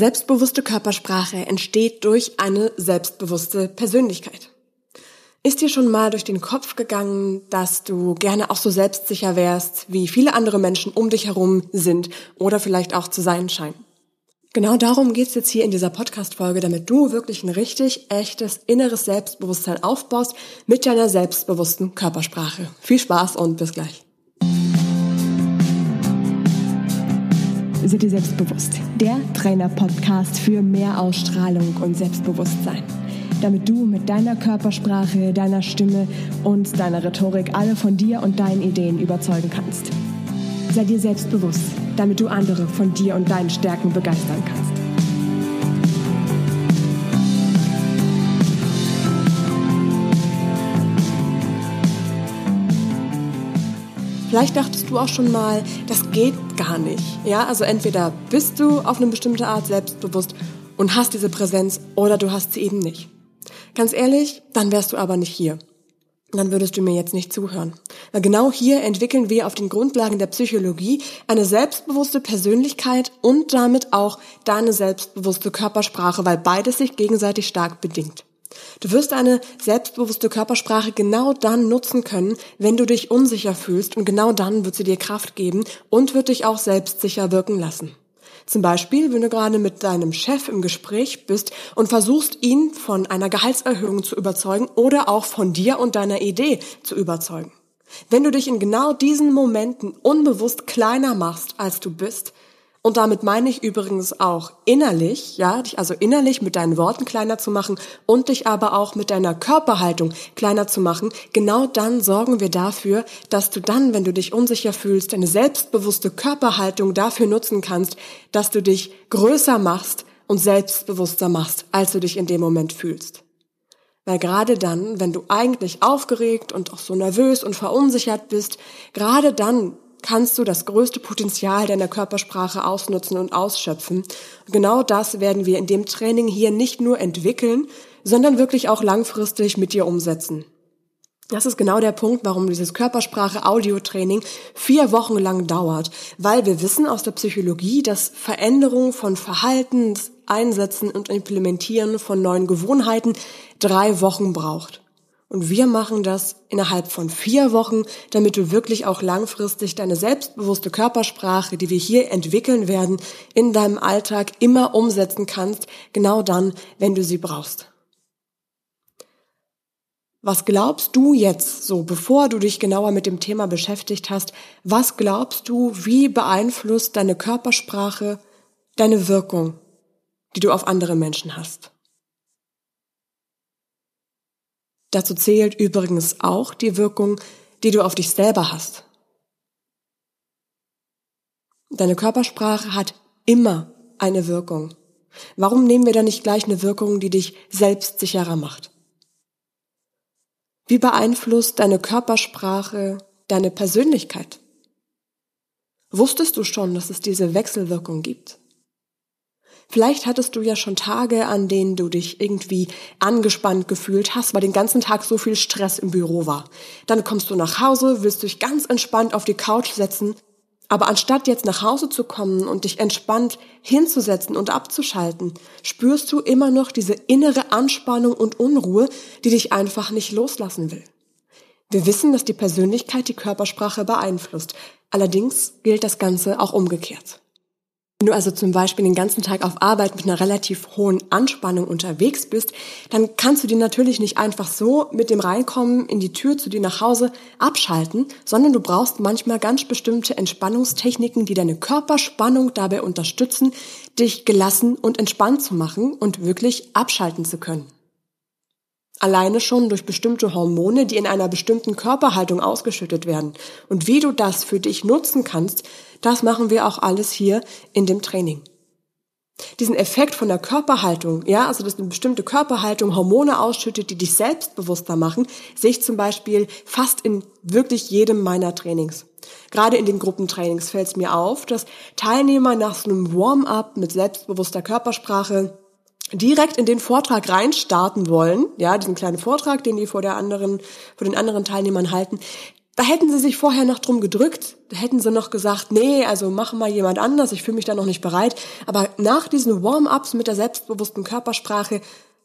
Selbstbewusste Körpersprache entsteht durch eine selbstbewusste Persönlichkeit. Ist dir schon mal durch den Kopf gegangen, dass du gerne auch so selbstsicher wärst, wie viele andere Menschen um dich herum sind oder vielleicht auch zu sein scheinen? Genau darum geht's jetzt hier in dieser Podcast-Folge, damit du wirklich ein richtig echtes inneres Selbstbewusstsein aufbaust mit deiner selbstbewussten Körpersprache. Viel Spaß und bis gleich. Sei dir selbstbewusst. Der Trainer-Podcast für mehr Ausstrahlung und Selbstbewusstsein. Damit du mit deiner Körpersprache, deiner Stimme und deiner Rhetorik alle von dir und deinen Ideen überzeugen kannst. Sei dir selbstbewusst, damit du andere von dir und deinen Stärken begeistern kannst. Vielleicht dachtest du auch schon mal, das geht gar nicht. Ja, also entweder bist du auf eine bestimmte Art selbstbewusst und hast diese Präsenz oder du hast sie eben nicht. Ganz ehrlich, dann wärst du aber nicht hier. Dann würdest du mir jetzt nicht zuhören. Weil genau hier entwickeln wir auf den Grundlagen der Psychologie eine selbstbewusste Persönlichkeit und damit auch deine selbstbewusste Körpersprache, weil beides sich gegenseitig stark bedingt. Du wirst eine selbstbewusste Körpersprache genau dann nutzen können, wenn du dich unsicher fühlst und genau dann wird sie dir Kraft geben und wird dich auch selbstsicher wirken lassen. Zum Beispiel, wenn du gerade mit deinem Chef im Gespräch bist und versuchst, ihn von einer Gehaltserhöhung zu überzeugen oder auch von dir und deiner Idee zu überzeugen. Wenn du dich in genau diesen Momenten unbewusst kleiner machst, als du bist, und damit meine ich übrigens auch innerlich, ja, dich also innerlich mit deinen Worten kleiner zu machen und dich aber auch mit deiner Körperhaltung kleiner zu machen. Genau dann sorgen wir dafür, dass du dann, wenn du dich unsicher fühlst, deine selbstbewusste Körperhaltung dafür nutzen kannst, dass du dich größer machst und selbstbewusster machst, als du dich in dem Moment fühlst. Weil gerade dann, wenn du eigentlich aufgeregt und auch so nervös und verunsichert bist, gerade dann kannst du das größte Potenzial deiner Körpersprache ausnutzen und ausschöpfen. genau das werden wir in dem Training hier nicht nur entwickeln, sondern wirklich auch langfristig mit dir umsetzen. Das ist genau der Punkt, warum dieses Körpersprache-Audio-Training vier Wochen lang dauert, weil wir wissen aus der Psychologie, dass Veränderung von Verhaltens, Einsetzen und Implementieren von neuen Gewohnheiten drei Wochen braucht. Und wir machen das innerhalb von vier Wochen, damit du wirklich auch langfristig deine selbstbewusste Körpersprache, die wir hier entwickeln werden, in deinem Alltag immer umsetzen kannst, genau dann, wenn du sie brauchst. Was glaubst du jetzt, so bevor du dich genauer mit dem Thema beschäftigt hast, was glaubst du, wie beeinflusst deine Körpersprache deine Wirkung, die du auf andere Menschen hast? Dazu zählt übrigens auch die Wirkung, die du auf dich selber hast. Deine Körpersprache hat immer eine Wirkung. Warum nehmen wir dann nicht gleich eine Wirkung, die dich selbstsicherer macht? Wie beeinflusst deine Körpersprache deine Persönlichkeit? Wusstest du schon, dass es diese Wechselwirkung gibt? Vielleicht hattest du ja schon Tage, an denen du dich irgendwie angespannt gefühlt hast, weil den ganzen Tag so viel Stress im Büro war. Dann kommst du nach Hause, willst dich ganz entspannt auf die Couch setzen, aber anstatt jetzt nach Hause zu kommen und dich entspannt hinzusetzen und abzuschalten, spürst du immer noch diese innere Anspannung und Unruhe, die dich einfach nicht loslassen will. Wir wissen, dass die Persönlichkeit die Körpersprache beeinflusst. Allerdings gilt das Ganze auch umgekehrt. Wenn du also zum Beispiel den ganzen Tag auf Arbeit mit einer relativ hohen Anspannung unterwegs bist, dann kannst du die natürlich nicht einfach so mit dem Reinkommen in die Tür zu dir nach Hause abschalten, sondern du brauchst manchmal ganz bestimmte Entspannungstechniken, die deine Körperspannung dabei unterstützen, dich gelassen und entspannt zu machen und wirklich abschalten zu können. Alleine schon durch bestimmte Hormone, die in einer bestimmten Körperhaltung ausgeschüttet werden. Und wie du das für dich nutzen kannst, das machen wir auch alles hier in dem Training. Diesen Effekt von der Körperhaltung, ja, also dass eine bestimmte Körperhaltung Hormone ausschüttet, die dich selbstbewusster machen, sehe ich zum Beispiel fast in wirklich jedem meiner Trainings. Gerade in den Gruppentrainings fällt es mir auf, dass Teilnehmer nach so einem Warm-up mit selbstbewusster Körpersprache direkt in den Vortrag reinstarten wollen, ja, diesen kleinen Vortrag, den die vor der anderen, vor den anderen Teilnehmern halten, Da hätten sie sich vorher noch drum gedrückt, da hätten sie noch gesagt, nee, also mach mal jemand anders, ich fühle mich da noch nicht bereit. Aber nach diesen Warm-ups mit der selbstbewussten Körpersprache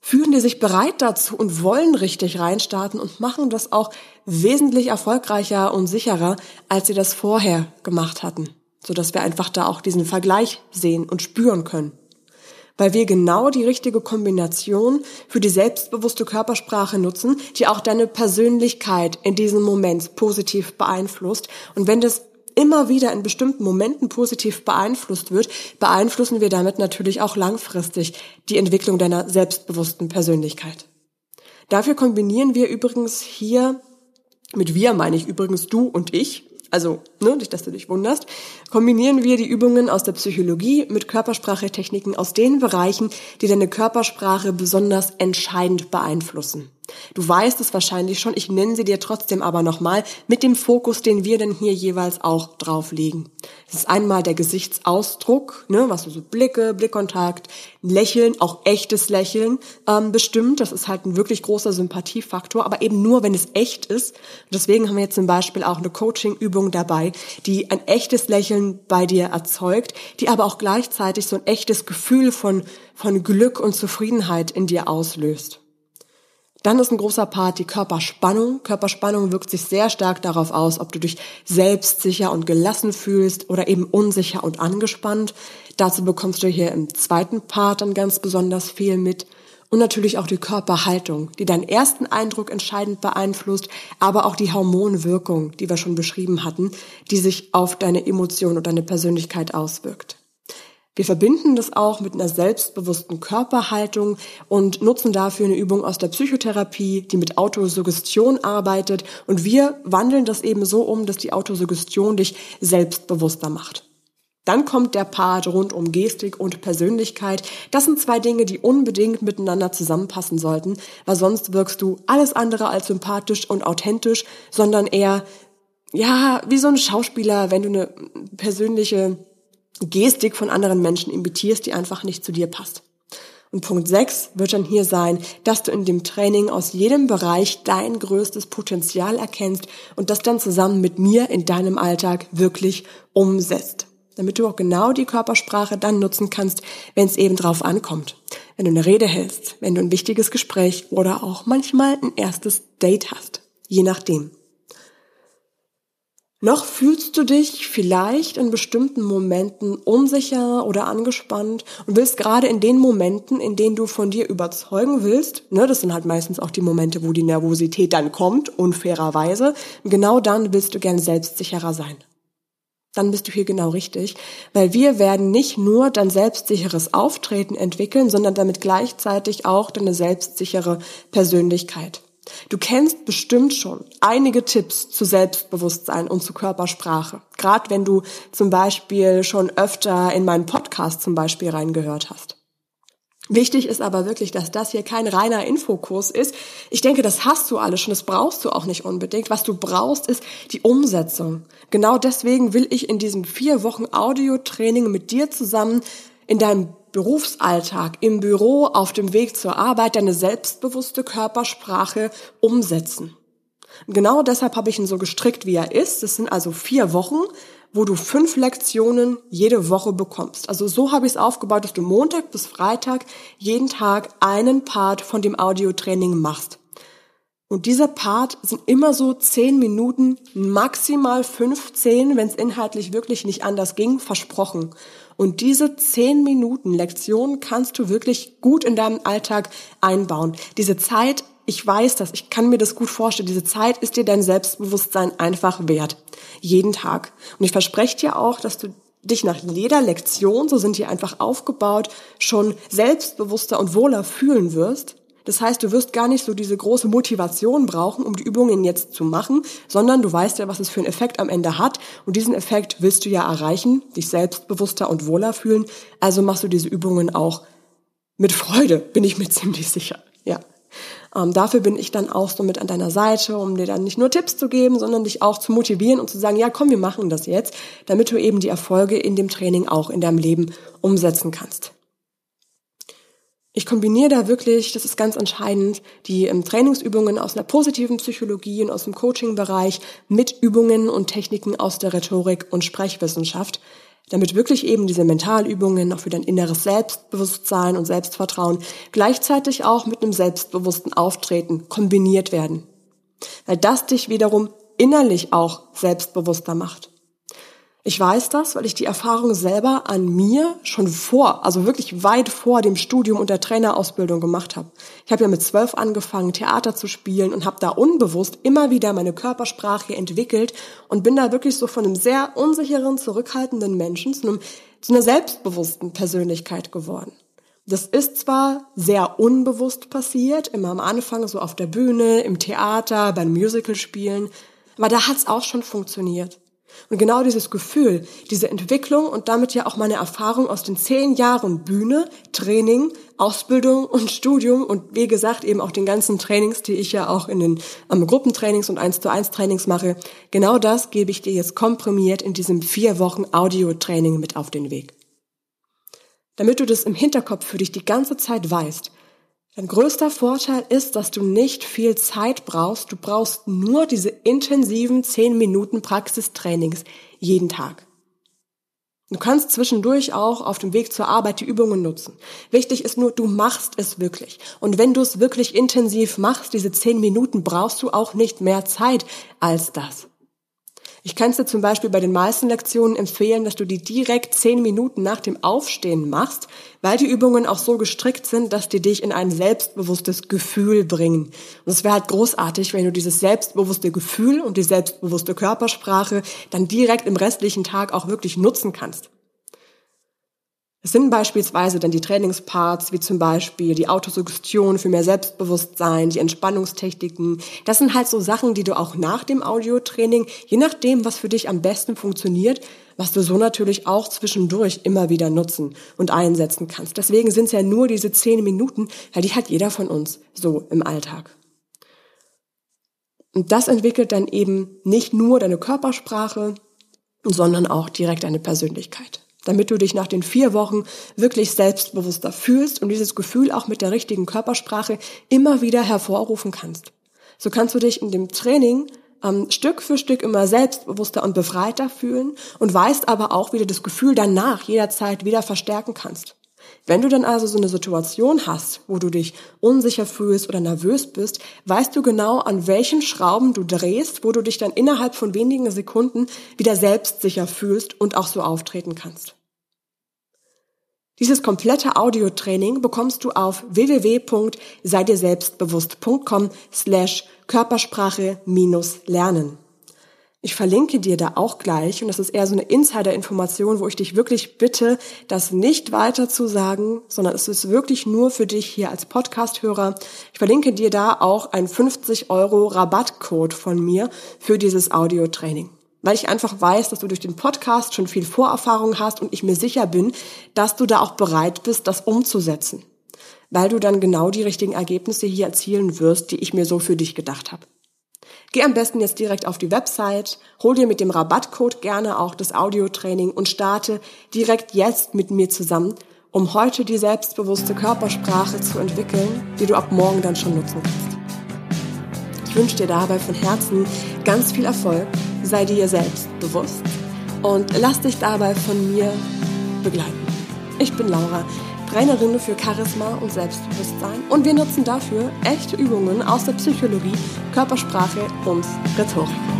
fühlen die sich bereit dazu und wollen richtig reinstarten und machen das auch wesentlich erfolgreicher und sicherer, als sie das vorher gemacht hatten, sodass wir einfach da auch diesen Vergleich sehen und spüren können weil wir genau die richtige Kombination für die selbstbewusste Körpersprache nutzen, die auch deine Persönlichkeit in diesem Moment positiv beeinflusst. Und wenn das immer wieder in bestimmten Momenten positiv beeinflusst wird, beeinflussen wir damit natürlich auch langfristig die Entwicklung deiner selbstbewussten Persönlichkeit. Dafür kombinieren wir übrigens hier, mit wir meine ich übrigens du und ich, also ne, nicht, dass du dich wunderst, kombinieren wir die Übungen aus der Psychologie mit Körpersprachetechniken aus den Bereichen, die deine Körpersprache besonders entscheidend beeinflussen. Du weißt es wahrscheinlich schon, ich nenne sie dir trotzdem aber nochmal mit dem Fokus, den wir denn hier jeweils auch drauflegen. Es ist einmal der Gesichtsausdruck, ne, was so Blicke, Blickkontakt, Lächeln, auch echtes Lächeln ähm, bestimmt. Das ist halt ein wirklich großer Sympathiefaktor, aber eben nur, wenn es echt ist. Und deswegen haben wir jetzt zum Beispiel auch eine Coaching-Übung dabei, die ein echtes Lächeln bei dir erzeugt, die aber auch gleichzeitig so ein echtes Gefühl von, von Glück und Zufriedenheit in dir auslöst. Dann ist ein großer Part die Körperspannung. Körperspannung wirkt sich sehr stark darauf aus, ob du dich selbstsicher und gelassen fühlst oder eben unsicher und angespannt. Dazu bekommst du hier im zweiten Part dann ganz besonders viel mit. Und natürlich auch die Körperhaltung, die deinen ersten Eindruck entscheidend beeinflusst, aber auch die Hormonwirkung, die wir schon beschrieben hatten, die sich auf deine Emotion und deine Persönlichkeit auswirkt. Wir verbinden das auch mit einer selbstbewussten Körperhaltung und nutzen dafür eine Übung aus der Psychotherapie, die mit Autosuggestion arbeitet. Und wir wandeln das eben so um, dass die Autosuggestion dich selbstbewusster macht. Dann kommt der Part rund um Gestik und Persönlichkeit. Das sind zwei Dinge, die unbedingt miteinander zusammenpassen sollten, weil sonst wirkst du alles andere als sympathisch und authentisch, sondern eher, ja, wie so ein Schauspieler, wenn du eine persönliche Gestik von anderen Menschen imitierst, die einfach nicht zu dir passt. Und Punkt 6 wird dann hier sein, dass du in dem Training aus jedem Bereich dein größtes Potenzial erkennst und das dann zusammen mit mir in deinem Alltag wirklich umsetzt. Damit du auch genau die Körpersprache dann nutzen kannst, wenn es eben drauf ankommt. Wenn du eine Rede hältst, wenn du ein wichtiges Gespräch oder auch manchmal ein erstes Date hast. Je nachdem. Noch fühlst du dich vielleicht in bestimmten Momenten unsicher oder angespannt und willst gerade in den Momenten, in denen du von dir überzeugen willst, ne, das sind halt meistens auch die Momente, wo die Nervosität dann kommt, unfairerweise, genau dann willst du gern selbstsicherer sein. Dann bist du hier genau richtig, weil wir werden nicht nur dein selbstsicheres Auftreten entwickeln, sondern damit gleichzeitig auch deine selbstsichere Persönlichkeit. Du kennst bestimmt schon einige Tipps zu Selbstbewusstsein und zu Körpersprache. Gerade wenn du zum Beispiel schon öfter in meinen Podcast zum Beispiel reingehört hast. Wichtig ist aber wirklich, dass das hier kein reiner Infokurs ist. Ich denke, das hast du alles schon, das brauchst du auch nicht unbedingt. Was du brauchst, ist die Umsetzung. Genau deswegen will ich in diesem vier Wochen Audio-Training mit dir zusammen in deinem Berufsalltag, im Büro, auf dem Weg zur Arbeit deine selbstbewusste Körpersprache umsetzen. Genau deshalb habe ich ihn so gestrickt, wie er ist. Es sind also vier Wochen, wo du fünf Lektionen jede Woche bekommst. Also so habe ich es aufgebaut, dass du Montag bis Freitag jeden Tag einen Part von dem Audiotraining machst. Und dieser Part sind immer so zehn Minuten, maximal 15, wenn es inhaltlich wirklich nicht anders ging, versprochen. Und diese zehn Minuten Lektion kannst du wirklich gut in deinem Alltag einbauen. Diese Zeit, ich weiß das, ich kann mir das gut vorstellen, diese Zeit ist dir dein Selbstbewusstsein einfach wert. Jeden Tag. Und ich verspreche dir auch, dass du dich nach jeder Lektion, so sind die einfach aufgebaut, schon selbstbewusster und wohler fühlen wirst das heißt, du wirst gar nicht so diese große Motivation brauchen, um die Übungen jetzt zu machen, sondern du weißt ja, was es für einen Effekt am Ende hat. Und diesen Effekt willst du ja erreichen, dich selbstbewusster und wohler fühlen. Also machst du diese Übungen auch mit Freude, bin ich mir ziemlich sicher. Ja. Ähm, dafür bin ich dann auch so mit an deiner Seite, um dir dann nicht nur Tipps zu geben, sondern dich auch zu motivieren und zu sagen, ja, komm, wir machen das jetzt, damit du eben die Erfolge in dem Training auch in deinem Leben umsetzen kannst. Ich kombiniere da wirklich, das ist ganz entscheidend, die ähm, Trainingsübungen aus einer positiven Psychologie und aus dem Coaching-Bereich mit Übungen und Techniken aus der Rhetorik und Sprechwissenschaft, damit wirklich eben diese Mentalübungen auch für dein inneres Selbstbewusstsein und Selbstvertrauen gleichzeitig auch mit einem selbstbewussten Auftreten kombiniert werden. Weil das dich wiederum innerlich auch selbstbewusster macht. Ich weiß das, weil ich die Erfahrung selber an mir schon vor, also wirklich weit vor dem Studium und der Trainerausbildung gemacht habe. Ich habe ja mit zwölf angefangen, Theater zu spielen und habe da unbewusst immer wieder meine Körpersprache entwickelt und bin da wirklich so von einem sehr unsicheren, zurückhaltenden Menschen zu, einem, zu einer selbstbewussten Persönlichkeit geworden. Das ist zwar sehr unbewusst passiert, immer am Anfang so auf der Bühne, im Theater, beim Musicalspielen, aber da hat's auch schon funktioniert. Und genau dieses Gefühl, diese Entwicklung und damit ja auch meine Erfahrung aus den zehn Jahren Bühne, Training, Ausbildung und Studium und wie gesagt eben auch den ganzen Trainings, die ich ja auch in den ähm, Gruppentrainings und 1 zu 1 Trainings mache, genau das gebe ich dir jetzt komprimiert in diesem vier Wochen Audio-Training mit auf den Weg. Damit du das im Hinterkopf für dich die ganze Zeit weißt, Dein größter Vorteil ist, dass du nicht viel Zeit brauchst. Du brauchst nur diese intensiven 10 Minuten Praxistrainings jeden Tag. Du kannst zwischendurch auch auf dem Weg zur Arbeit die Übungen nutzen. Wichtig ist nur, du machst es wirklich. Und wenn du es wirklich intensiv machst, diese 10 Minuten, brauchst du auch nicht mehr Zeit als das. Ich kann es dir zum Beispiel bei den meisten Lektionen empfehlen, dass du die direkt zehn Minuten nach dem Aufstehen machst, weil die Übungen auch so gestrickt sind, dass die dich in ein selbstbewusstes Gefühl bringen. Und es wäre halt großartig, wenn du dieses selbstbewusste Gefühl und die selbstbewusste Körpersprache dann direkt im restlichen Tag auch wirklich nutzen kannst. Es sind beispielsweise dann die Trainingsparts, wie zum Beispiel die Autosuggestion für mehr Selbstbewusstsein, die Entspannungstechniken. Das sind halt so Sachen, die du auch nach dem Audiotraining, je nachdem, was für dich am besten funktioniert, was du so natürlich auch zwischendurch immer wieder nutzen und einsetzen kannst. Deswegen sind es ja nur diese zehn Minuten, weil die hat jeder von uns so im Alltag. Und das entwickelt dann eben nicht nur deine Körpersprache, sondern auch direkt deine Persönlichkeit damit du dich nach den vier Wochen wirklich selbstbewusster fühlst und dieses Gefühl auch mit der richtigen Körpersprache immer wieder hervorrufen kannst. So kannst du dich in dem Training ähm, Stück für Stück immer selbstbewusster und befreiter fühlen und weißt aber auch, wie du das Gefühl danach jederzeit wieder verstärken kannst. Wenn du dann also so eine Situation hast, wo du dich unsicher fühlst oder nervös bist, weißt du genau, an welchen Schrauben du drehst, wo du dich dann innerhalb von wenigen Sekunden wieder selbstsicher fühlst und auch so auftreten kannst. Dieses komplette Audiotraining bekommst du auf www.seidirselbstbewusst.com slash Körpersprache minus lernen. Ich verlinke dir da auch gleich, und das ist eher so eine Insider-Information, wo ich dich wirklich bitte, das nicht weiter zu sagen, sondern es ist wirklich nur für dich hier als Podcast-Hörer. Ich verlinke dir da auch einen 50 Euro Rabattcode von mir für dieses Audiotraining weil ich einfach weiß, dass du durch den Podcast schon viel Vorerfahrung hast und ich mir sicher bin, dass du da auch bereit bist, das umzusetzen, weil du dann genau die richtigen Ergebnisse hier erzielen wirst, die ich mir so für dich gedacht habe. Geh am besten jetzt direkt auf die Website, hol dir mit dem Rabattcode gerne auch das Audiotraining und starte direkt jetzt mit mir zusammen, um heute die selbstbewusste Körpersprache zu entwickeln, die du ab morgen dann schon nutzen kannst. Ich wünsche dir dabei von Herzen ganz viel Erfolg sei dir selbst bewusst und lass dich dabei von mir begleiten. Ich bin Laura, Trainerin für Charisma und Selbstbewusstsein und wir nutzen dafür echte Übungen aus der Psychologie, Körpersprache und Rhetorik.